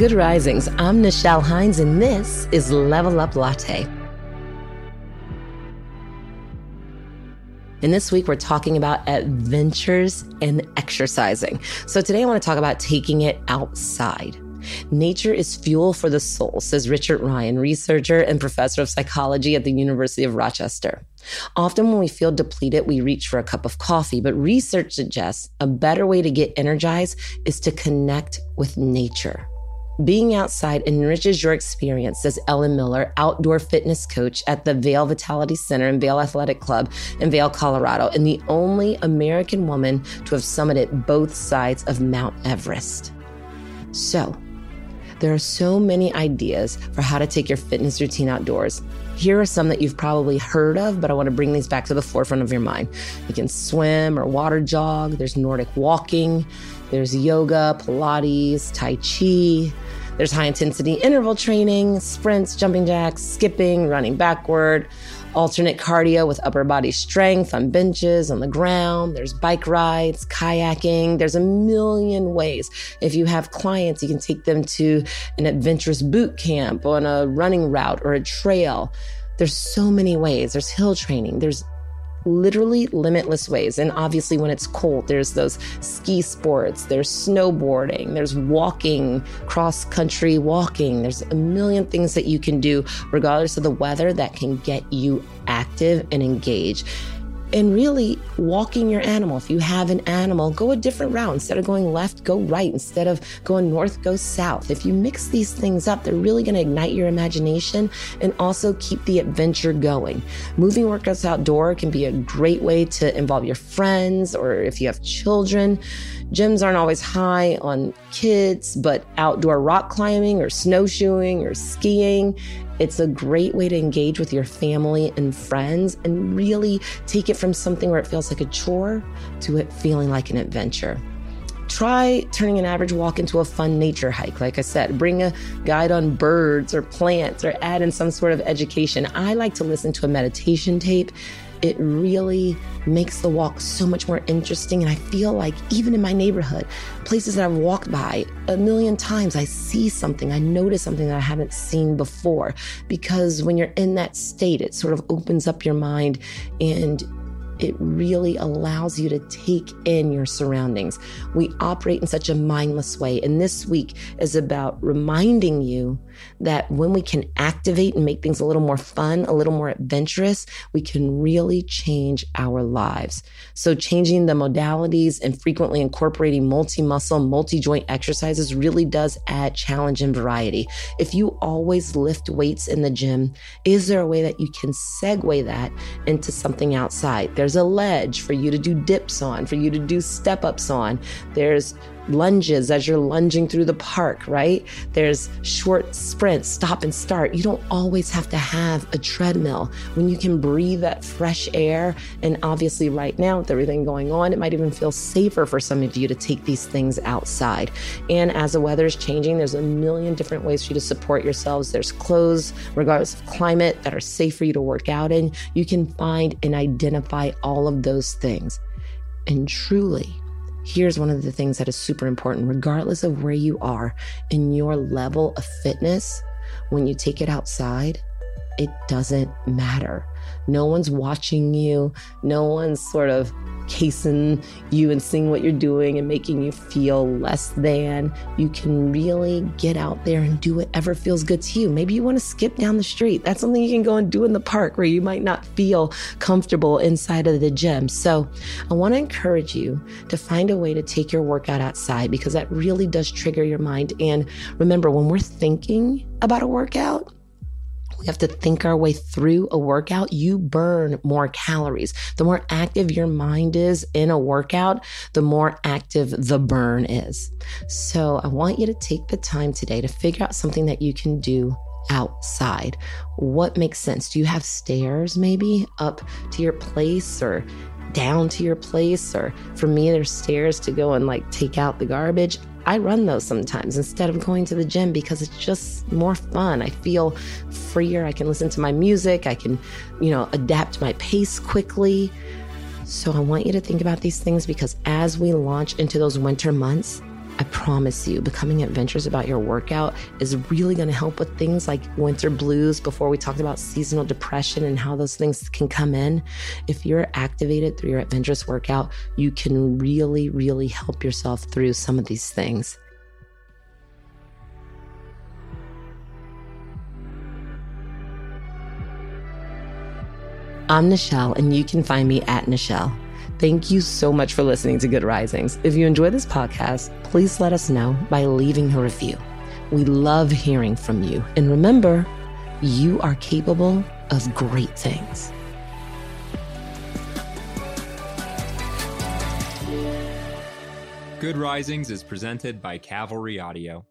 Good Risings. I'm Nichelle Hines, and this is Level Up Latte. And this week, we're talking about adventures and exercising. So, today, I want to talk about taking it outside. Nature is fuel for the soul, says Richard Ryan, researcher and professor of psychology at the University of Rochester. Often, when we feel depleted, we reach for a cup of coffee, but research suggests a better way to get energized is to connect with nature. Being outside enriches your experience, says Ellen Miller, outdoor fitness coach at the Vail Vitality Center and Vail Athletic Club in Vail, Colorado, and the only American woman to have summited both sides of Mount Everest. So, there are so many ideas for how to take your fitness routine outdoors. Here are some that you've probably heard of, but I want to bring these back to the forefront of your mind. You can swim or water jog, there's Nordic walking, there's yoga, Pilates, Tai Chi. There's high intensity interval training, sprints, jumping jacks, skipping, running backward, alternate cardio with upper body strength on benches, on the ground. There's bike rides, kayaking. There's a million ways. If you have clients, you can take them to an adventurous boot camp on a running route or a trail. There's so many ways. There's hill training. There's literally limitless ways. And obviously, when it's cold, there's those ski sports, there's snowboarding, there's walking, cross country walking. There's a million things that you can do, regardless of the weather, that can get you active and engaged and really walking your animal. If you have an animal, go a different route. Instead of going left, go right. Instead of going north, go south. If you mix these things up, they're really going to ignite your imagination and also keep the adventure going. Moving workouts outdoor can be a great way to involve your friends or if you have children. Gyms aren't always high on kids, but outdoor rock climbing or snowshoeing or skiing it's a great way to engage with your family and friends and really take it from something where it feels like a chore to it feeling like an adventure. Try turning an average walk into a fun nature hike. Like I said, bring a guide on birds or plants or add in some sort of education. I like to listen to a meditation tape it really makes the walk so much more interesting. And I feel like even in my neighborhood, places that I've walked by a million times, I see something, I notice something that I haven't seen before. Because when you're in that state, it sort of opens up your mind and it really allows you to take in your surroundings. We operate in such a mindless way. And this week is about reminding you that when we can activate and make things a little more fun, a little more adventurous, we can really change our lives. So, changing the modalities and frequently incorporating multi muscle, multi joint exercises really does add challenge and variety. If you always lift weights in the gym, is there a way that you can segue that into something outside? There's a ledge for you to do dips on, for you to do step ups on. There's lunges as you're lunging through the park, right? There's short sprints, stop and start. You don't always have to have a treadmill when you can breathe that fresh air. And obviously, right now, with everything going on, it might even feel safer for some of you to take these things outside. And as the weather is changing, there's a million different ways for you to support yourselves. There's clothes, regardless of climate, that are safe for you to work out in. You can find and identify all of those things. And truly, Here's one of the things that is super important, regardless of where you are in your level of fitness, when you take it outside, it doesn't matter. No one's watching you. No one's sort of casing you and seeing what you're doing and making you feel less than. You can really get out there and do whatever feels good to you. Maybe you want to skip down the street. That's something you can go and do in the park where you might not feel comfortable inside of the gym. So I want to encourage you to find a way to take your workout outside because that really does trigger your mind. And remember, when we're thinking about a workout, we have to think our way through a workout, you burn more calories. The more active your mind is in a workout, the more active the burn is. So I want you to take the time today to figure out something that you can do outside. What makes sense? Do you have stairs maybe up to your place or down to your place? Or for me, there's stairs to go and like take out the garbage. I run those sometimes instead of going to the gym because it's just more fun. I feel freer. I can listen to my music. I can, you know, adapt my pace quickly. So I want you to think about these things because as we launch into those winter months, I promise you, becoming adventurous about your workout is really going to help with things like winter blues. Before we talked about seasonal depression and how those things can come in. If you're activated through your adventurous workout, you can really, really help yourself through some of these things. I'm Nichelle, and you can find me at Nichelle. Thank you so much for listening to Good Risings. If you enjoy this podcast, please let us know by leaving a review. We love hearing from you. And remember, you are capable of great things. Good Risings is presented by Cavalry Audio.